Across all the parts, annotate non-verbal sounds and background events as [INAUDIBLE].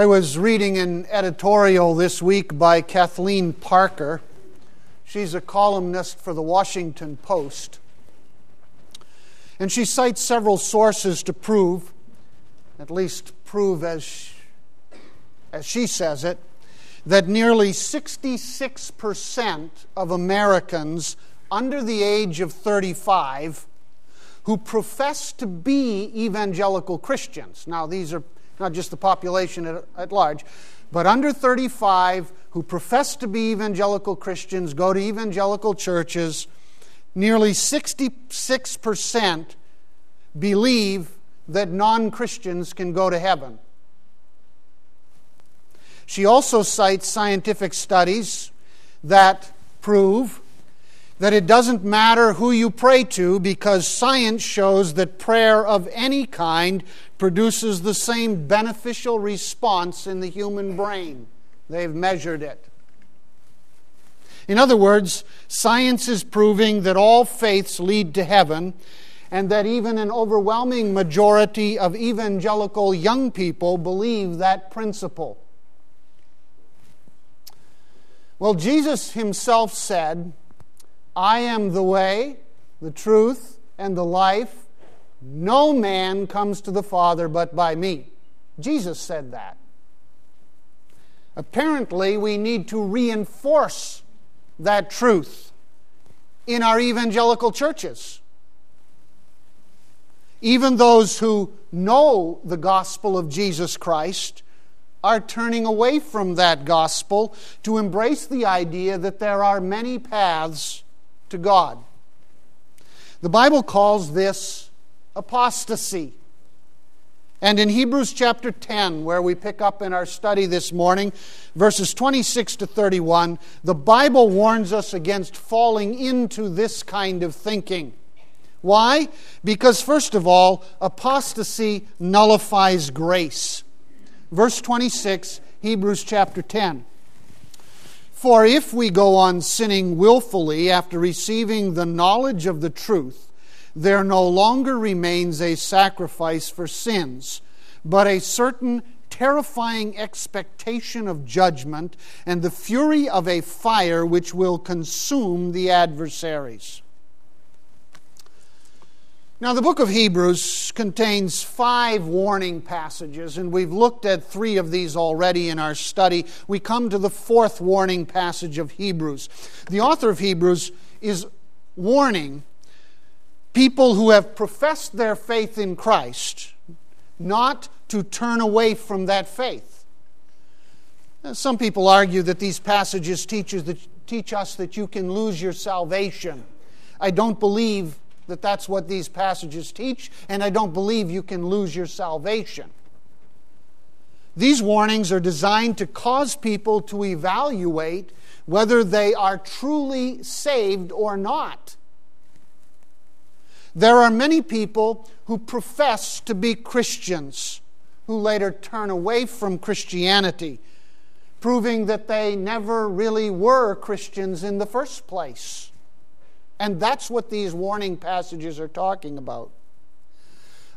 I was reading an editorial this week by Kathleen Parker. She's a columnist for the Washington Post. And she cites several sources to prove, at least prove as, as she says it, that nearly 66% of Americans under the age of 35 who profess to be evangelical Christians. Now, these are not just the population at, at, large, but under 35 who profess to be evangelical Christians, go to evangelical churches, nearly 66% believe that non Christians can go to heaven. She also cites scientific studies that prove that it doesn't matter who you pray to because science shows that prayer of any kind produces the same beneficial response in the human brain. They've measured it. In other words, science is proving that all faiths lead to heaven and that even an overwhelming majority of evangelical young people believe that principle. Well, Jesus himself said, I am the way, the truth, and the life. No man comes to the Father but by me. Jesus said that. Apparently, we need to reinforce that truth in our evangelical churches. Even those who know the gospel of Jesus Christ are turning away from that gospel to embrace the idea that there are many paths to God. The Bible calls this apostasy. And in Hebrews chapter 10, where we pick up in our study this morning, verses 26 to 31, the Bible warns us against falling into this kind of thinking. Why? Because, first of all, apostasy nullifies grace. Verse 26, Hebrews chapter 10. For if we go on sinning willfully after receiving the knowledge of the truth, there no longer remains a sacrifice for sins, but a certain terrifying expectation of judgment and the fury of a fire which will consume the adversaries. Now, the book of Hebrews contains five warning passages, and we've looked at three of these already in our study. We come to the fourth warning passage of Hebrews. The author of Hebrews is warning people who have professed their faith in Christ not to turn away from that faith. Some people argue that these passages teach, teach us that you can lose your salvation. I don't believe that that's what these passages teach, and I don't believe you can lose your salvation. These warnings are designed to cause people to evaluate whether they are truly saved or not. There are many people who profess to be Christians who later turn away from Christianity, proving that they never really were Christians in the first place. And that's what these warning passages are talking about.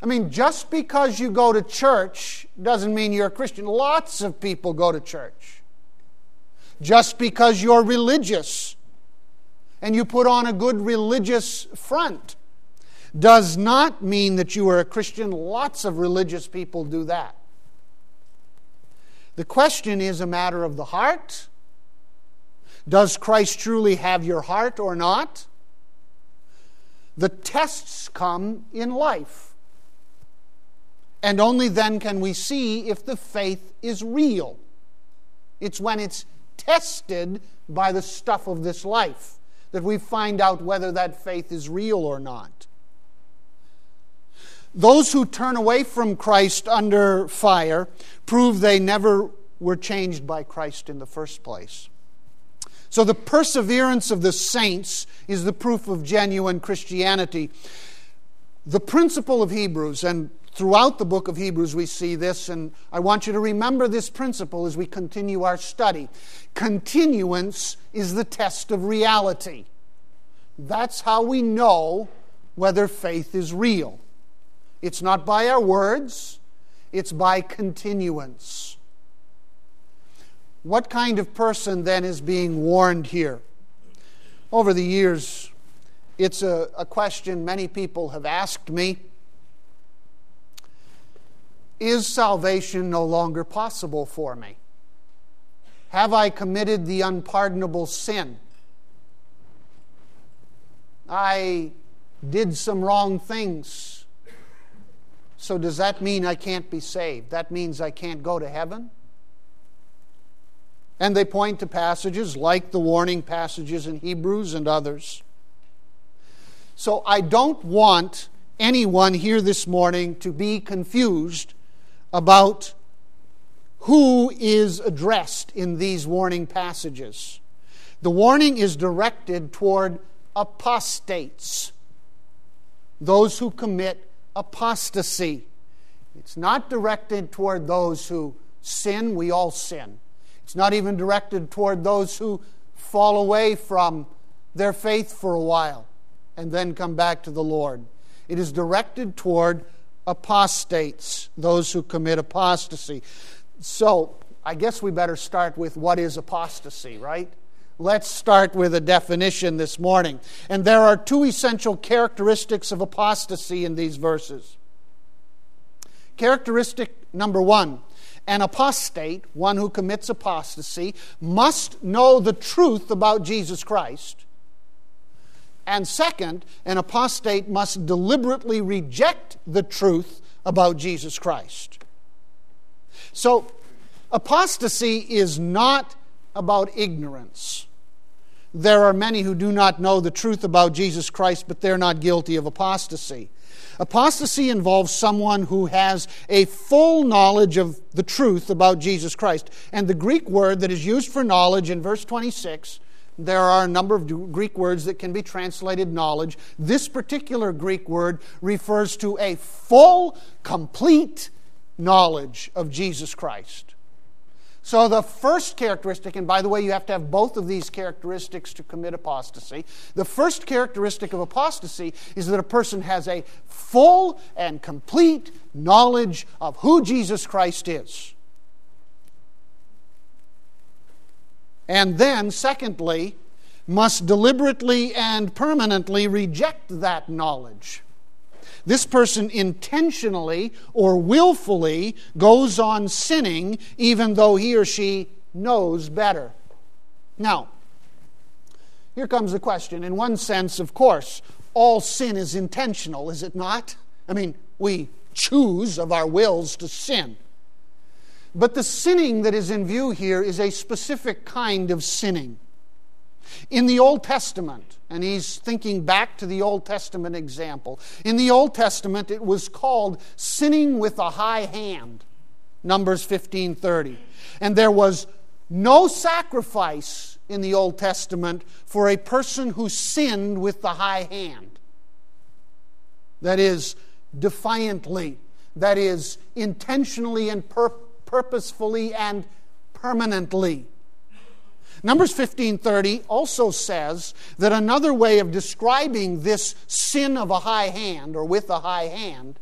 I mean, just because you go to church doesn't mean you're a Christian. Lots of people go to church. Just because you're religious and you put on a good religious front does not mean that you are a Christian. Lots of religious people do that. The question is a matter of the heart. Does Christ truly have your heart or not? The tests come in life. And only then can we see if the faith is real. It's when it's tested by the stuff of this life that we find out whether that faith is real or not. Those who turn away from Christ under fire prove they never were changed by Christ in the first place. So the perseverance of the saints is the proof of genuine Christianity. The principle of Hebrews, and throughout the book of Hebrews we see this, and I want you to remember this principle as we continue our study. Continuance is the test of reality. That's how we know whether faith is real. It's not by our words, it's by continuance. What kind of person then is being warned here? Over the years, it's a, a question many people have asked me Is salvation no longer possible for me? Have I committed the unpardonable sin? I did some wrong things. So, does that mean I can't be saved? That means I can't go to heaven? And they point to passages like the warning passages in Hebrews and others. So, I don't want anyone here this morning to be confused about who is addressed in these warning passages. The warning is directed toward apostates, those who commit apostasy. It's not directed toward those who sin, we all sin. It's not even directed toward those who fall away from their faith for a while and then come back to the Lord. It is directed toward apostates, those who commit apostasy. So, I guess we better start with what is apostasy, right? Let's start with a definition this morning. And there are two essential characteristics of apostasy in these verses. Characteristic number one an apostate, one who commits apostasy, must know the truth about Jesus Christ. And second, an apostate must deliberately reject the truth about Jesus Christ. So, apostasy is not about ignorance. There are many who do not know the truth about Jesus Christ, but they're not guilty of apostasy. Apostasy involves someone who has a full knowledge of the truth about Jesus Christ. And the Greek word that is used for knowledge in verse 26, there are a number of Greek words that can be translated knowledge. This particular Greek word refers to a full, complete knowledge of Jesus Christ. So, the first characteristic, and by the way, you have to have both of these characteristics to commit apostasy. The first characteristic of apostasy is that a person has a full and complete knowledge of who Jesus Christ is. And then, secondly, must deliberately and permanently reject that knowledge. This person intentionally or willfully goes on sinning even though he or she knows better. Now, here comes the question. In one sense, of course, all sin is intentional, is it not? I mean, we choose of our wills to sin. But the sinning that is in view here is a specific kind of sinning. In the Old Testament, and he's thinking back to the Old Testament example, in the Old Testament it was called sinning with a high hand. Numbers 15:30. And there was no sacrifice in the Old Testament for a person who sinned with the high hand. That is, defiantly, that is, intentionally and pur- purposefully and permanently. Numbers 15:30 also says that another way of describing this sin of a high hand or with a high hand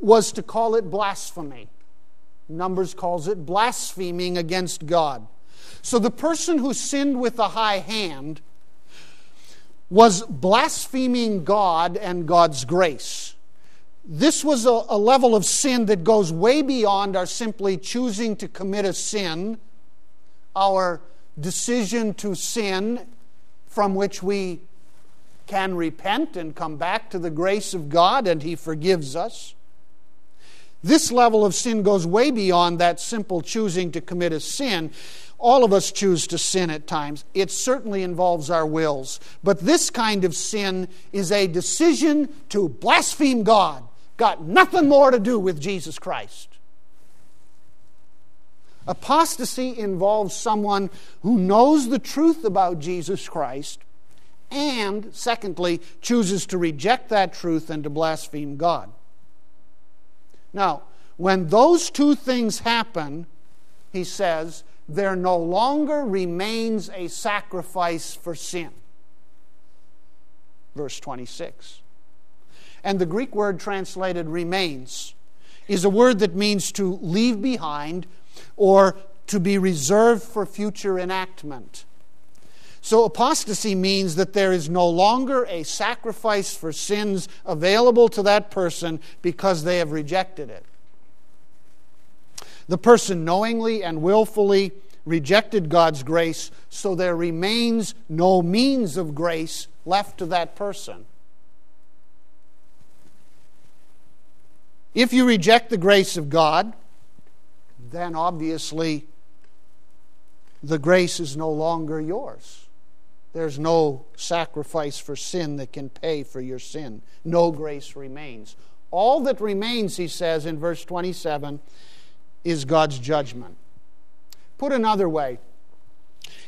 was to call it blasphemy. Numbers calls it blaspheming against God. So the person who sinned with a high hand was blaspheming God and God's grace. This was a, a, level of sin that goes way beyond our simply choosing to commit a sin, our decision to sin from which we can repent and come back to the grace of God and He forgives us. This level of sin goes way beyond that simple choosing to commit a sin. All of us choose to sin at times. It certainly involves our wills. But this kind of sin is a decision to blaspheme God. Got nothing more to do with Jesus Christ. Apostasy involves someone who knows the truth about Jesus Christ and, secondly, chooses to reject that truth and to blaspheme God. Now, when those two things happen, he says, there no longer remains a sacrifice for sin. Verse 26. And the Greek word translated remains is a word that means to leave behind or to be reserved for future enactment. So, apostasy means that there is no longer a sacrifice for sins available to that person because they have rejected it. The person knowingly and willfully rejected God's grace, so there remains no means of grace left to that person. If you reject the grace of God, then obviously the grace is no longer yours. There's no sacrifice for sin that can pay for your sin. No grace remains. All that remains, he says in verse 27, is God's judgment. Put another way,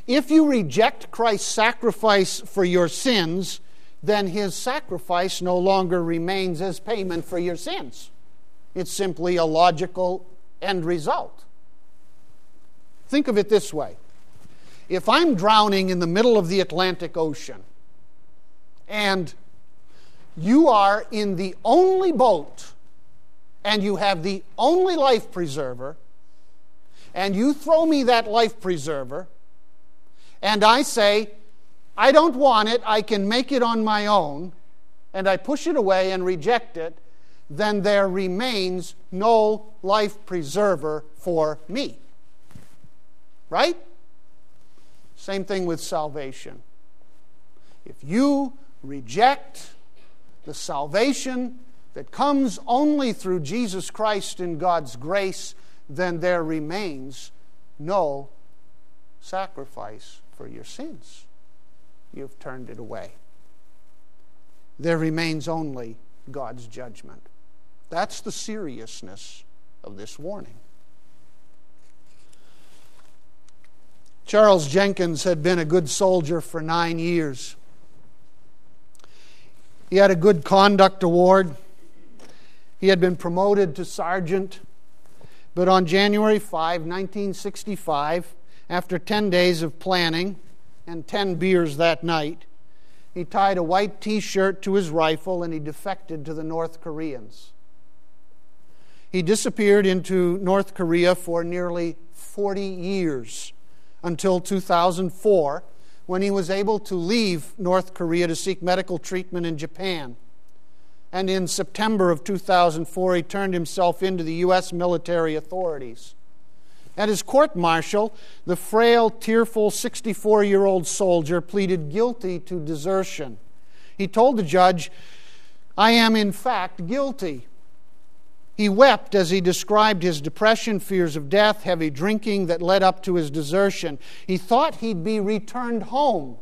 if you reject Christ's sacrifice for your sins, then his sacrifice no longer remains as payment for your sins. It's simply a logical end result. Think of it this way if I'm drowning in the middle of the Atlantic Ocean and you are in the only boat and you have the only life preserver, and you throw me that life preserver, and I say, I don't want it, I can make it on my own, and I push it away and reject it, then there remains no life preserver for me. Right? Same thing with salvation. If you reject the salvation that comes only through Jesus Christ in God's grace, then there remains no sacrifice for your sins. You've turned it away. There remains only God's judgment. That's the seriousness of this warning. Charles Jenkins had been a good soldier for nine years. He had a good conduct award. He had been promoted to sergeant. But on January 5, 1965, after 10 days of planning and 10 beers that night, he tied a white t shirt to his rifle and he defected to the North Koreans. He disappeared into North Korea for nearly 40 years until 2004 when he was able to leave North Korea to seek medical treatment in Japan. And in September of 2004, he turned himself into the U.S. military authorities. At his court martial, the frail, tearful 64 year old soldier pleaded guilty to desertion. He told the judge, I am in fact guilty. He wept as he described his depression, fears of death, heavy drinking that led up to his desertion. He thought he'd be returned home,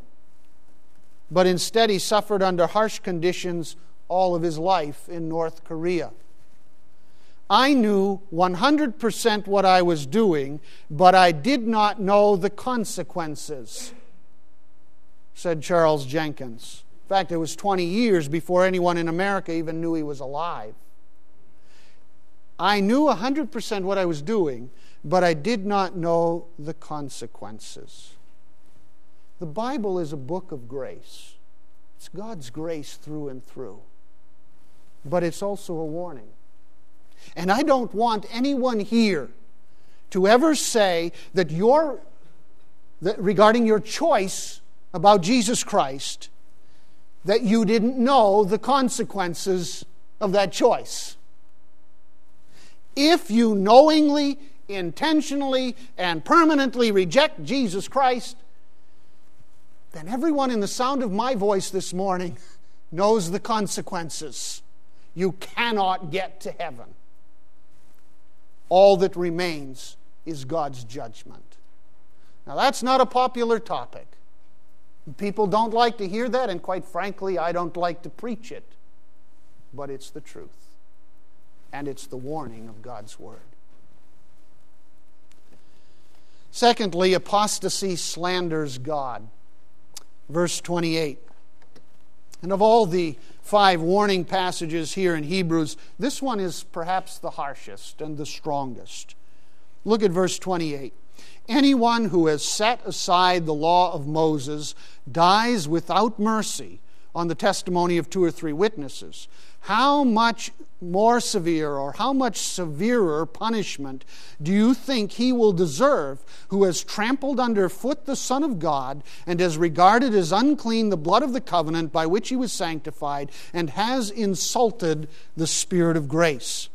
but instead he suffered under harsh conditions all of his life in North Korea. I knew 100% what I was doing, but I did not know the consequences, said Charles Jenkins. In fact, it was 20 years before anyone in America even knew he was alive. I knew 100% what I was doing, but I did not know the consequences. The Bible is a book of grace, it's God's grace through and through. But it's also a warning. And I don't want anyone here to ever say that your that regarding your choice about Jesus Christ that you didn't know the consequences of that choice if you knowingly, intentionally, and permanently reject Jesus Christ, then everyone in the sound of my voice this morning [LAUGHS] knows the consequences. You cannot get to heaven. All that remains is God's judgment. Now, that's not a popular topic. People don't like to hear that, and quite frankly, I don't like to preach it. But it's the truth and it's the warning of God's Word. Secondly, apostasy slanders God. Verse 28. And of all the five warning passages here in Hebrews, this one is perhaps the harshest and the strongest. Look at verse 28. Anyone who has set aside the law of Moses dies without mercy on the testimony of two or three witnesses. How much more severe or how much severer punishment do you think he will deserve who has trampled underfoot the Son of God and has regarded as unclean the blood of the covenant by which he was sanctified and has insulted the Spirit of grace?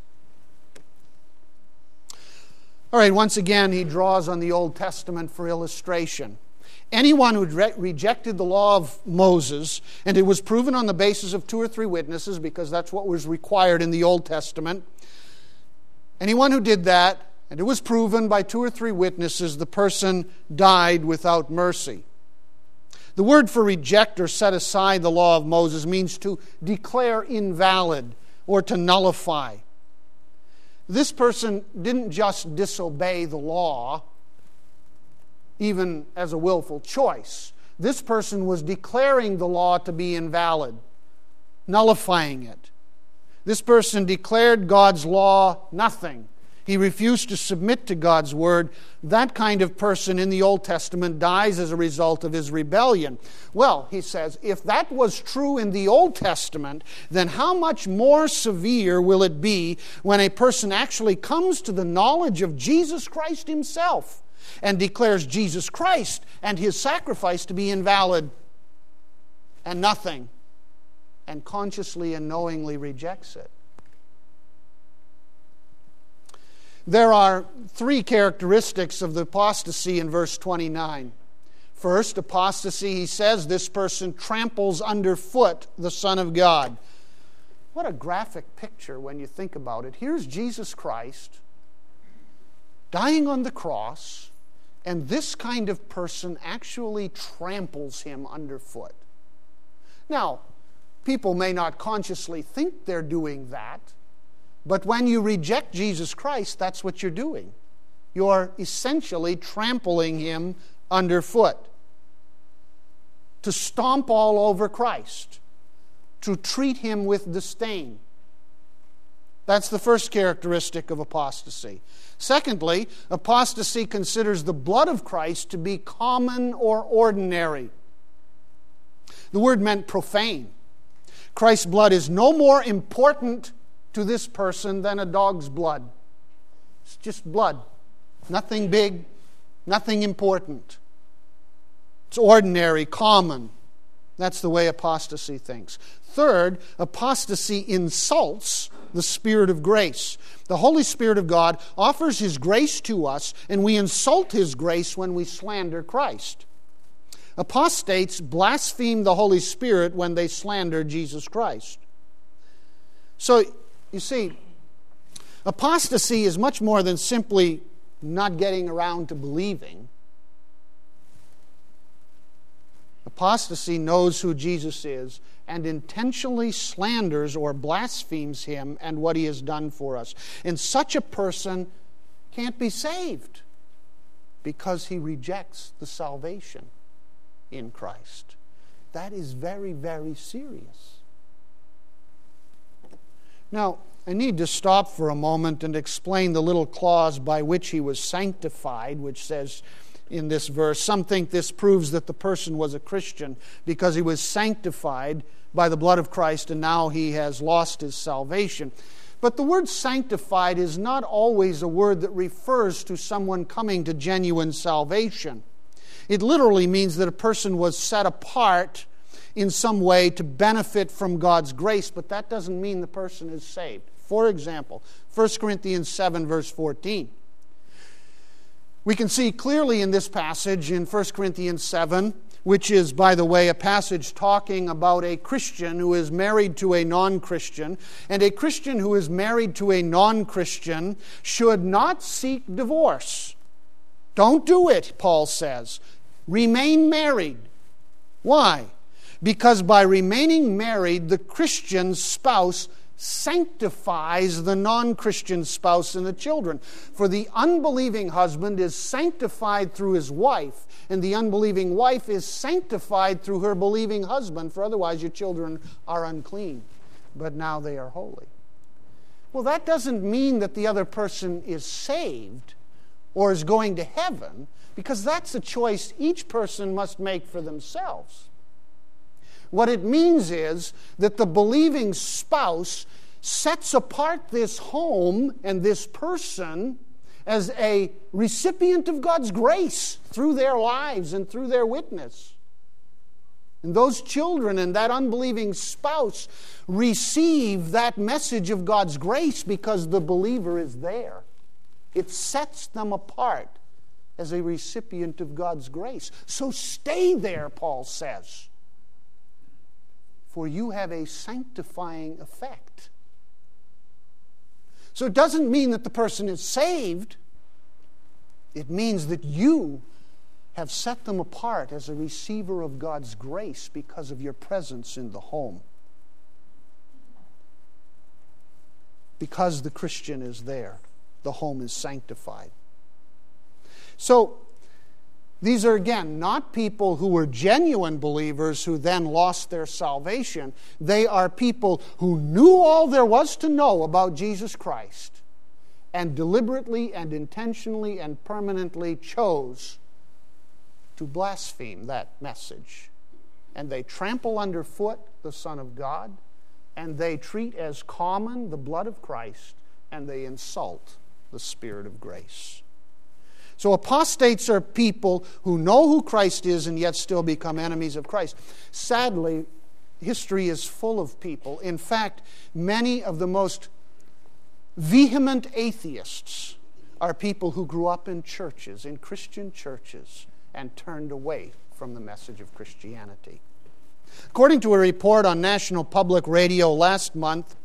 All right, once again, he draws on the Old Testament for illustration. Anyone who re- rejected the law of Moses, and it was proven on the basis of two or three witnesses, because that's what was required in the Old Testament, anyone who did that, and it was proven by two or three witnesses, the person died without mercy. The word for reject or set aside the law of Moses means to declare invalid or to nullify. This person didn't just disobey the law, even as a willful choice. This person was declaring the law to be invalid, nullifying it. This person declared God's law nothing. He refused to submit to God's word. That kind of person in the Old Testament dies as a result of his rebellion. Well, he says, if that was true in the Old Testament, then how much more severe will it be when a person actually comes to the knowledge of Jesus Christ himself? and declares Jesus Christ and his sacrifice to be invalid and nothing, and consciously and knowingly rejects it. There are three characteristics of the apostasy in verse 29. First, apostasy, he says, this person tramples underfoot the Son of God. What a graphic picture when you think about it. Here's Jesus Christ dying on the cross, and this kind of person actually tramples him underfoot. Now, people may not consciously think they're doing that, but when you reject Jesus Christ, that's what you're doing. You're essentially trampling him underfoot. To stomp all over Christ, to treat him with disdain. That's the first characteristic of apostasy. Secondly, apostasy considers the blood of Christ to be common or ordinary. The word meant profane. Christ's blood is no more important to this person than a dog's blood. It's just blood. Nothing big, nothing important. It's ordinary, common. That's the way apostasy thinks. Third, apostasy insults the Spirit of grace. The Holy Spirit of God offers His grace to us, and we insult His grace when we slander Christ. Apostates blaspheme the Holy Spirit when they slander Jesus Christ. So, you see, apostasy is much more than simply not getting around to believing. Apostasy knows who Jesus is and intentionally slanders or blasphemes him and what he has done for us. And such a person can't be saved because he rejects the salvation in Christ. That is very, very serious. Now, I need to stop for a moment and explain the little clause by which he was sanctified, which says in this verse. Some think this proves that the person was a Christian because he was sanctified by the blood of Christ and now he has lost his salvation. But the word sanctified is not always a word that refers to someone coming to genuine salvation. It literally means that a person was set apart in some way to benefit from God's grace, but that doesn't mean the person is saved. For example, 1 Corinthians 7, verse 14. We can see clearly in this passage in 1 Corinthians 7, which is, by the way, a passage talking about a Christian who is married to a non Christian. And a Christian who is married to a non Christian should not seek divorce. Don't do it, Paul says. Remain married. Why? Because by remaining married, the Christian spouse sanctifies the non Christian spouse and the children. For the unbelieving husband is sanctified through his wife, and the unbelieving wife is sanctified through her believing husband, for otherwise your children are unclean, but now they are holy. Well, that doesn't mean that the other person is saved or is going to heaven, because that's a choice each person must make for themselves. What it means is that the believing spouse sets apart this home and this person as a recipient of God's grace through their lives and through their witness. And those children and that unbelieving spouse receive that message of God's grace because the believer is there. It sets them apart as a recipient of God's grace. So stay there, Paul says, for you have a sanctifying effect. So it doesn't mean that the person is saved, it means that you have set them apart as a receiver of God's grace because of your presence in the home. Because the Christian is there, the home is sanctified. So, these are again not people who were genuine believers who then lost their salvation. They are people who knew all there was to know about Jesus Christ and deliberately and intentionally and permanently chose to blaspheme that message. And they trample underfoot the Son of God, and they treat as common the blood of Christ, and they insult the Spirit of grace. So, apostates are people who know who Christ is and yet still become enemies of Christ. Sadly, history is full of people. In fact, many of the most vehement atheists are people who grew up in churches, in Christian churches, and turned away from the message of Christianity. According to a report on National Public Radio last month,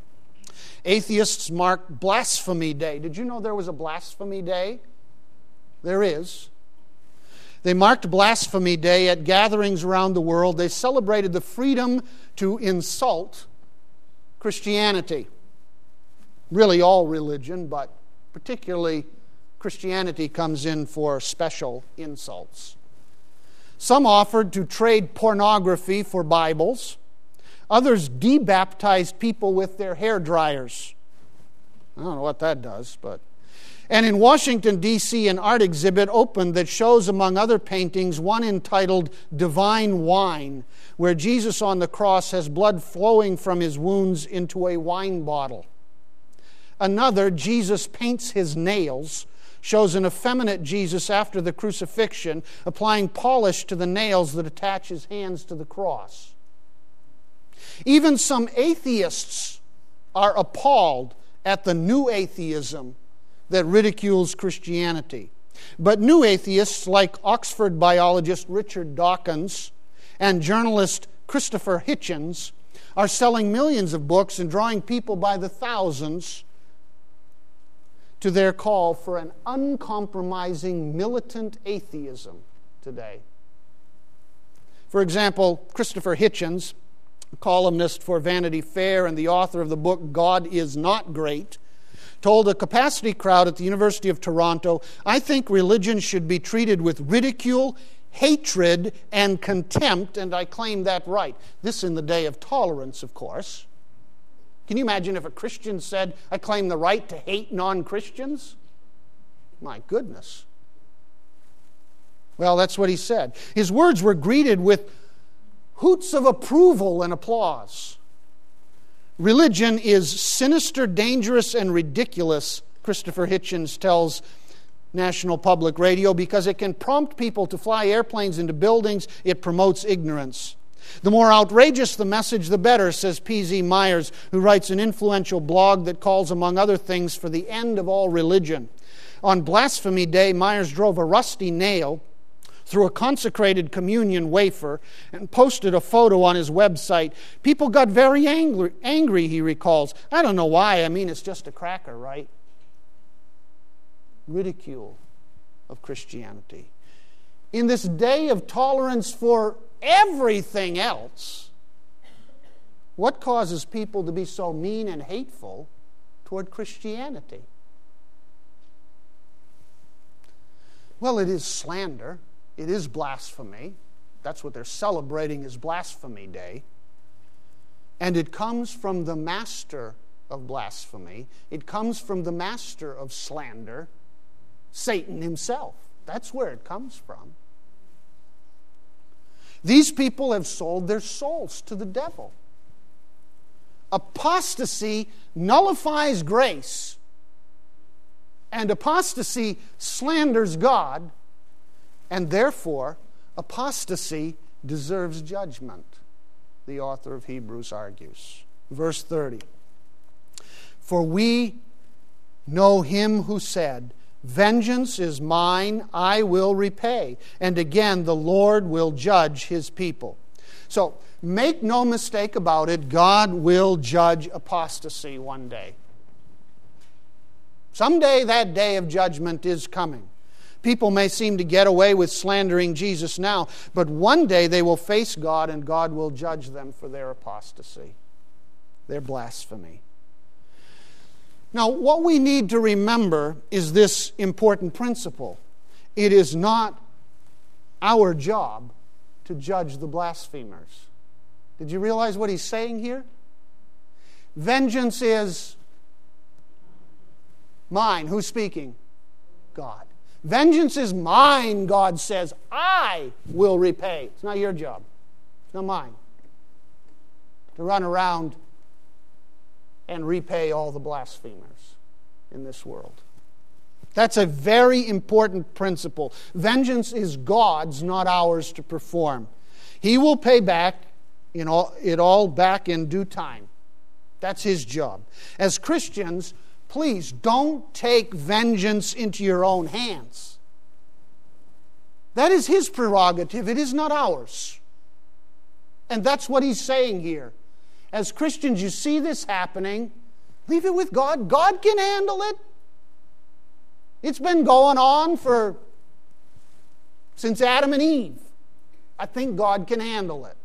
atheists marked Blasphemy Day. Did you know there was a Blasphemy Day? There is. They marked Blasphemy Day at gatherings around the world. They celebrated the freedom to insult Christianity. Really, all religion, but particularly Christianity comes in for special insults. Some offered to trade pornography for Bibles. Others debaptized people with their hair dryers. I don't know what that does, but. And in Washington, D.C., an art exhibit opened that shows, among other paintings, one entitled Divine Wine, where Jesus on the cross has blood flowing from his wounds into a wine bottle. Another, Jesus paints his nails, shows an effeminate Jesus after the crucifixion applying polish to the nails that attach his hands to the cross. Even some atheists are appalled at the new atheism that ridicules Christianity. But new atheists like Oxford biologist Richard Dawkins and journalist Christopher Hitchens are selling millions of books and drawing people by the thousands to their call for an uncompromising militant atheism today. For example, Christopher Hitchens, columnist for Vanity Fair and the author of the book God is Not Great, told a capacity crowd at the University of Toronto I think religion should be treated with ridicule, hatred, and contempt, and I claim that right. This in the day of tolerance, of course. Can you imagine if a Christian said, I claim the right to hate non Christians? My goodness. Well, that's what he said. His words were greeted with hoots of approval and applause. Religion is sinister, dangerous, and ridiculous, Christopher Hitchens tells National Public Radio, because it can prompt people to fly airplanes into buildings, it promotes ignorance. The more outrageous the message, the better, says P.Z. Myers, who writes an influential blog that calls, among other things, for the end of all religion. On Blasphemy Day, Myers drove a rusty nail through a consecrated communion wafer and posted a photo on his website. People got very angry, angry, he recalls. I don't know why. I mean, it's just a cracker, right? Ridicule of Christianity. In this day of tolerance for everything else, what causes people to be so mean and hateful toward Christianity? Well, it is slander. It is blasphemy. That's what they're celebrating is Blasphemy Day. And it comes from the master of blasphemy. It comes from the master of slander, Satan himself. That's where it comes from. These people have sold their souls to the devil. Apostasy nullifies grace, and apostasy slanders God, and therefore apostasy deserves judgment, the author of Hebrews argues. Verse 30 For we know him who said, Vengeance is mine, I will repay. And again, the Lord will judge his people. So, make no mistake about it, God will judge apostasy one day. Someday that day of judgment is coming. People may seem to get away with slandering Jesus now, but one day they will face God and God will judge them for their apostasy, their blasphemy. Now, what we need to remember is this important principle it is not our job to judge the blasphemers. Did you realize what he's saying here? Vengeance is mine. Who's speaking? God. Vengeance is mine, God says. I will repay. It's not your job, it's not mine. To run around and repay all the blasphemers in this world. That's a very important principle. Vengeance is God's, not ours to perform. He will pay back in all, it all back in due time. That's his job. As Christians, please don't take vengeance into your own hands. That is his prerogative, it is not ours. And that's what he's saying here. As Christians, you see this happening, leave it with God. God can handle it. It's been going on for since Adam and Eve. I think God can handle it.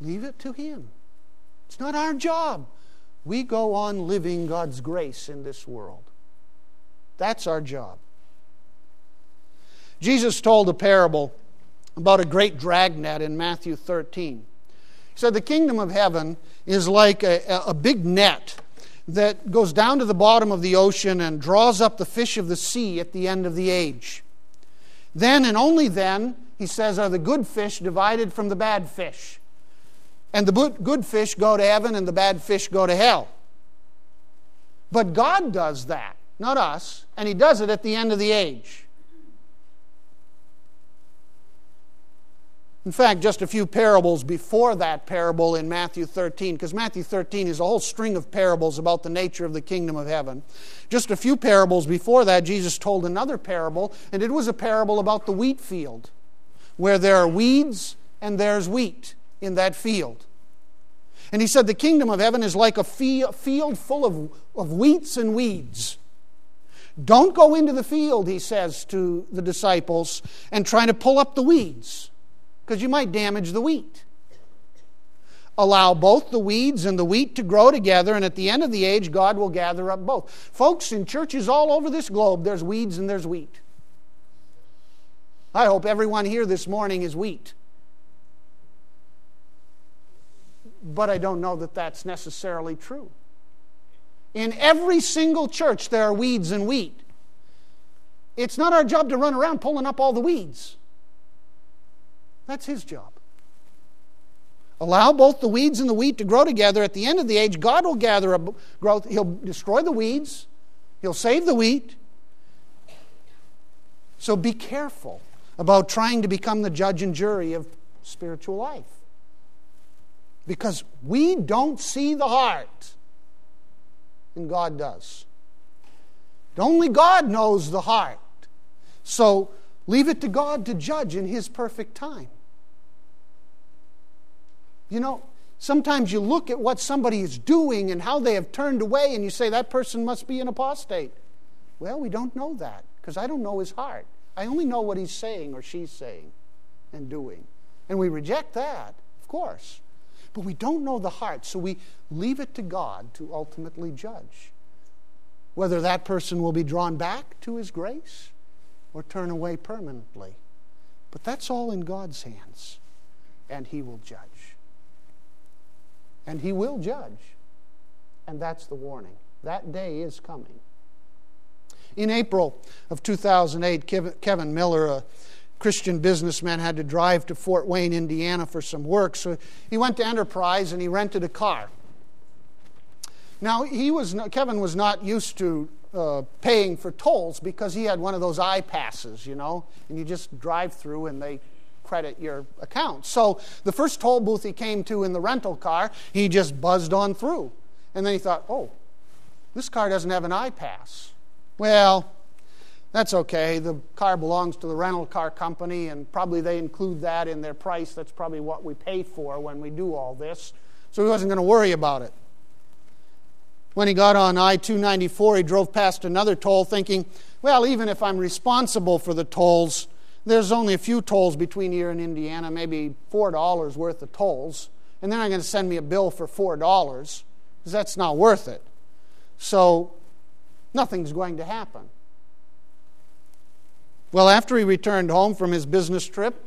Leave it to Him. It's not our job. We go on living God's grace in this world. That's our job. Jesus told a parable about a great dragnet in Matthew 13 He said the kingdom of heaven is like a, a big net that goes down to the bottom of the ocean and draws up the fish of the sea at the end of the age. Then and only then, he says, are the good fish divided from the bad fish. And the good fish go to heaven and the bad fish go to hell. But God does that, not us, and He does it at the end of the age. In fact, just a few parables before that parable in Matthew 13, because Matthew 13 is a whole string of parables about the nature of the kingdom of heaven. Just a few parables before that, Jesus told another parable, and it was a parable about the wheat field, where there are weeds and there's wheat in that field. And he said, The kingdom of heaven is like a field full of, of wheats and weeds. Don't go into the field, he says to the disciples, and try to pull up the weeds because you might damage the wheat. Allow both the weeds and the wheat to grow together, and at the end of the age, God will gather up both. Folks, in churches all over this globe, there's weeds and there's wheat. I hope everyone here this morning is wheat. But I don't know that that's necessarily true. In every single church, there are weeds and wheat. It's not our job to run around pulling up all the weeds. That's his job. Allow both the weeds and the wheat to grow together. At the end of the age, God will gather a growth. He'll destroy the weeds, He'll save the wheat. So be careful about trying to become the judge and jury of spiritual life. Because we don't see the heart, and God does. Only God knows the heart. So leave it to God to judge in His perfect time. You know, sometimes you look at what somebody is doing and how they have turned away, and you say, that person must be an apostate. Well, we don't know that because I don't know his heart. I only know what he's saying or she's saying and doing. And we reject that, of course. But we don't know the heart, so we leave it to God to ultimately judge whether that person will be drawn back to his grace or turn away permanently. But that's all in God's hands, and he will judge and he will judge. And that's the warning. That day is coming. In April of 2008, Kevin Miller, a Christian businessman had to drive to Fort Wayne, Indiana for some work. So he went to Enterprise and he rented a car. Now, he was Kevin was not used to uh, paying for tolls because he had one of those I passes, you know, and you just drive through and they credit your account. So the first toll booth he came to in the rental car, he just buzzed on through. And then he thought, oh, this car doesn't have an I pass. Well, that's okay. The car belongs to the rental car company, and probably they include that in their price. That's probably what we pay for when we do all this. So he wasn't going to worry about it. When he got on I 294, he drove past another toll thinking, well, even if I'm responsible for the tolls, there's only a few tolls between here and Indiana, maybe $4 worth of tolls. And they're not going to send me a bill for $4 because that's not worth it. So nothing's going to happen. Well, after he returned home from his business trip,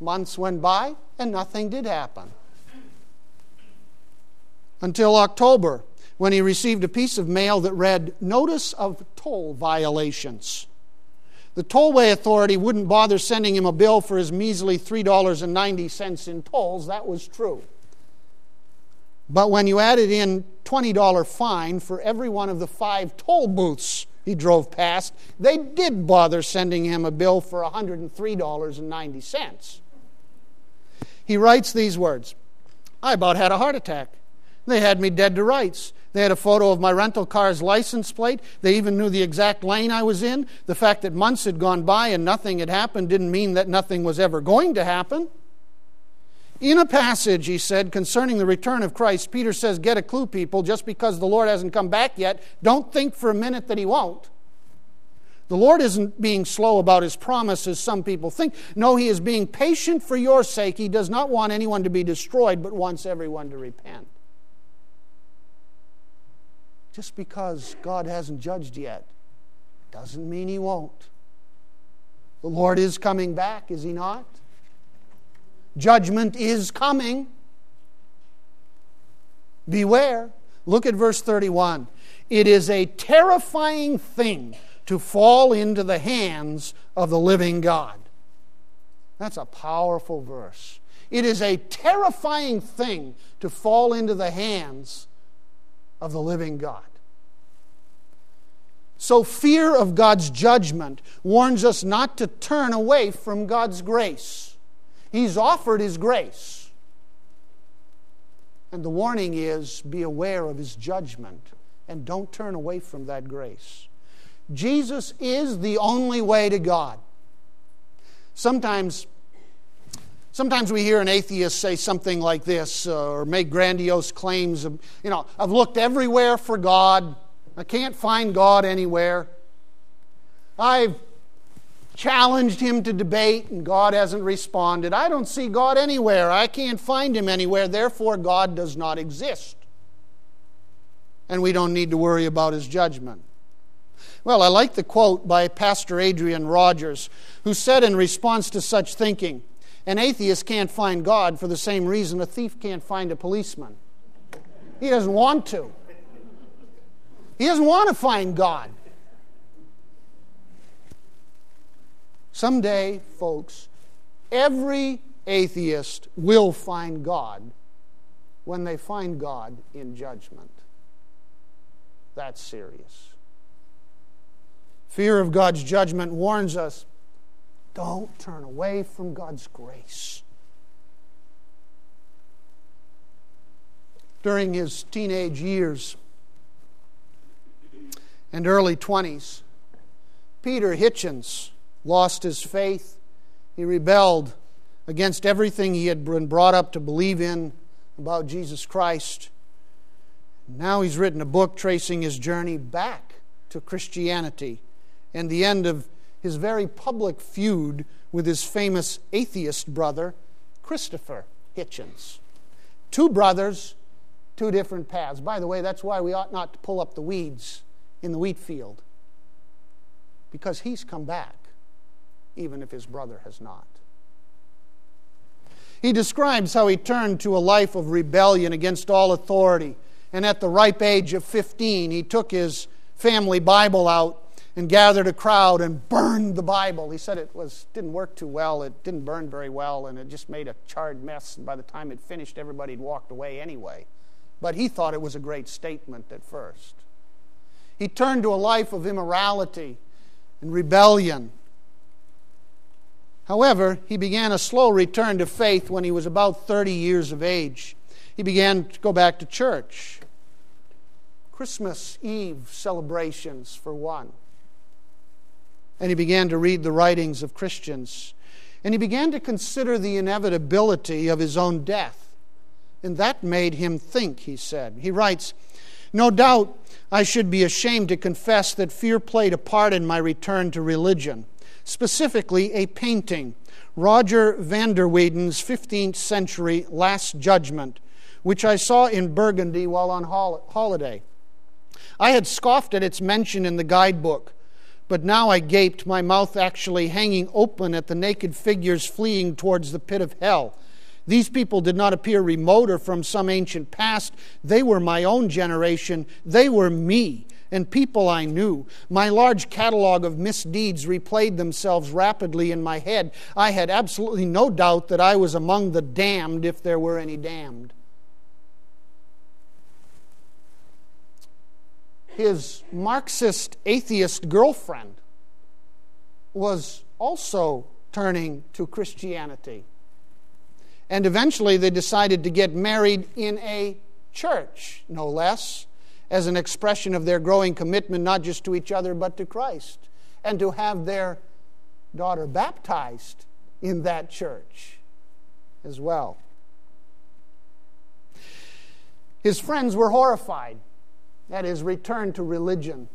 months went by and nothing did happen. Until October, when he received a piece of mail that read, Notice of Toll Violations. The tollway authority wouldn't bother sending him a bill for his measly $3.90 in tolls. That was true. But when you added in $20 fine for every one of the five toll booths he drove past, they did bother sending him a bill for $103.90. He writes these words I about had a heart attack. They had me dead to rights. They had a photo of my rental car's license plate. They even knew the exact lane I was in. The fact that months had gone by and nothing had happened didn't mean that nothing was ever going to happen. In a passage, he said, concerning the return of Christ, Peter says, Get a clue, people, just because the Lord hasn't come back yet, don't think for a minute that he won't. The Lord isn't being slow about his promises, some people think. No, he is being patient for your sake. He does not want anyone to be destroyed, but wants everyone to repent. Just because God hasn't judged yet doesn't mean he won't. The Lord is coming back, is he not? Judgment is coming. Beware. Look at verse 31. It is a terrifying thing to fall into the hands of the living God. That's a powerful verse. It is a terrifying thing to fall into the hands of the living God. So, fear of God's judgment warns us not to turn away from God's grace. He's offered His grace. And the warning is be aware of His judgment and don't turn away from that grace. Jesus is the only way to God. Sometimes, sometimes we hear an atheist say something like this uh, or make grandiose claims of, you know, I've looked everywhere for God. I can't find God anywhere. I've challenged him to debate and God hasn't responded. I don't see God anywhere. I can't find him anywhere. Therefore, God does not exist. And we don't need to worry about his judgment. Well, I like the quote by Pastor Adrian Rogers, who said in response to such thinking, An atheist can't find God for the same reason a thief can't find a policeman. He doesn't want to. He doesn't want to find God. Someday, folks, every atheist will find God when they find God in judgment. That's serious. Fear of God's judgment warns us don't turn away from God's grace. During his teenage years and early 20s, Peter Hitchens lost his faith. He rebelled against everything he had been brought up to believe in about Jesus Christ. Now he's written a book tracing his journey back to Christianity and the end of his very public feud with his famous atheist brother, Christopher Hitchens. Two brothers, two different paths. By the way, that's why we ought not to pull up the weeds in the wheat field, because he's come back even if his brother has not. He describes how he turned to a life of rebellion against all authority. And at the ripe age of 15, he took his family Bible out and gathered a crowd and burned the Bible. He said it was didn't work too well. It didn't burn very well, and it just made a charred mess. And by the time it finished, everybody had walked away anyway. But he thought it was a great statement at first. He turned to a life of immorality and rebellion. However, he began a slow return to faith when he was about 30 years of age. He began to go back to church. Christmas Eve celebrations, for one. And he began to read the writings of Christians. And he began to consider the inevitability of his own death. And that made him think, he said. He writes, No doubt I should be ashamed to confess that fear played a part in my return to religion, specifically a painting, Roger van der Weyden's 15th century Last Judgment, which I saw in Burgundy while on holiday. I had scoffed at its mention in the guidebook, but now I gaped, my mouth actually hanging open at the naked figures fleeing towards the pit of hell these people did not appear remoter from some ancient past. They were my own generation. They were me and people I knew. My large catalog of misdeeds replayed themselves rapidly in my head. I had absolutely no doubt that I was among the damned, if there were any damned. His Marxist atheist girlfriend was also turning to Christianity. And eventually they decided to get married in a church, no less, as an expression of their growing commitment not just to each other but to Christ, and to have their daughter baptized in that church as well. His friends were horrified at his return to religion.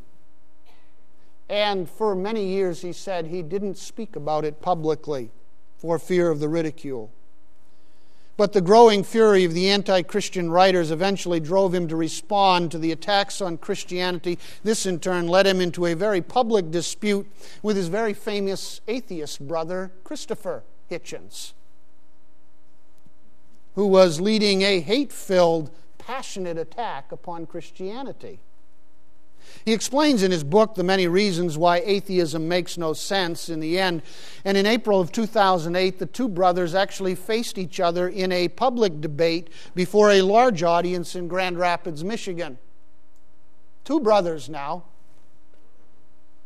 And for many years, he said he didn't speak about it publicly for fear of the ridicule. But the growing fury of the anti Christian writers eventually drove him to respond to the attacks on Christianity. This, in turn, led him into a very public dispute with his very famous atheist brother, Christopher Hitchens, who was leading a hate filled, passionate attack upon Christianity. He explains in his book the many reasons why atheism makes no sense in the end. And in April of 2008, the two brothers actually faced each other in a public debate before a large audience in Grand Rapids, Michigan. Two brothers now,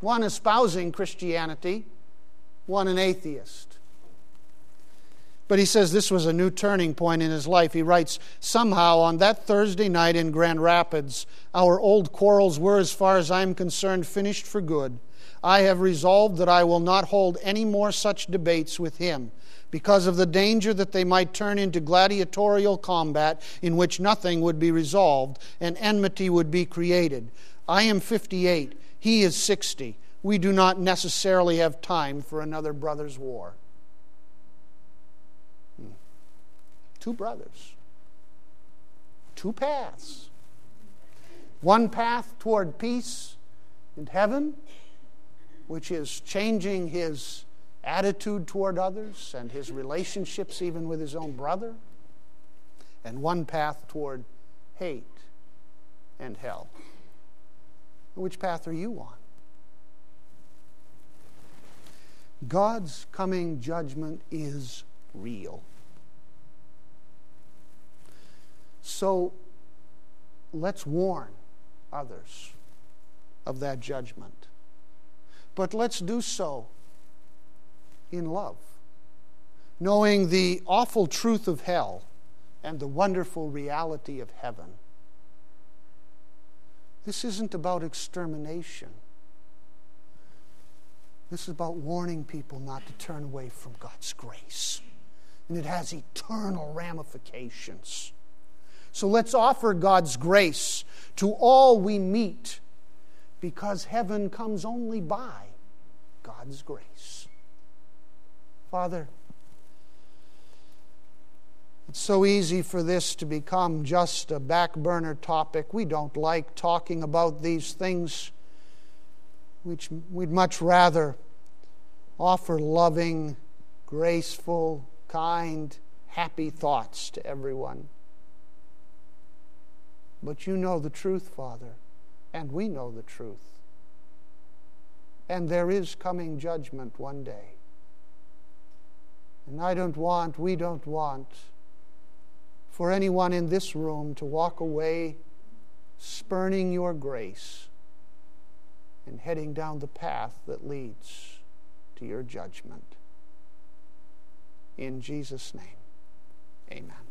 one espousing Christianity, one an atheist. But he says this was a new turning point in his life. He writes, Somehow on that Thursday night in Grand Rapids, our old quarrels were, as far as I am concerned, finished for good. I have resolved that I will not hold any more such debates with him because of the danger that they might turn into gladiatorial combat in which nothing would be resolved and enmity would be created. I am 58, he is 60. We do not necessarily have time for another brother's war. Two brothers, two paths. One path toward peace and heaven, which is changing his attitude toward others and his relationships, even with his own brother, and one path toward hate and hell. Which path are you on? God's coming judgment is real. So let's warn others of that judgment. But let's do so in love, knowing the awful truth of hell and the wonderful reality of heaven. This isn't about extermination. This is about warning people not to turn away from God's grace. And it has eternal ramifications. So let's offer God's grace to all we meet because heaven comes only by God's grace. Father, it's so easy for this to become just a back burner topic. We don't like talking about these things. Which we'd much rather offer loving, graceful, kind, happy thoughts to everyone. But you know the truth, Father, and we know the truth. And there is coming judgment one day. And I don't want, we don't want, for anyone in this room to walk away spurning your grace and heading down the path that leads to your judgment. In Jesus' name, amen.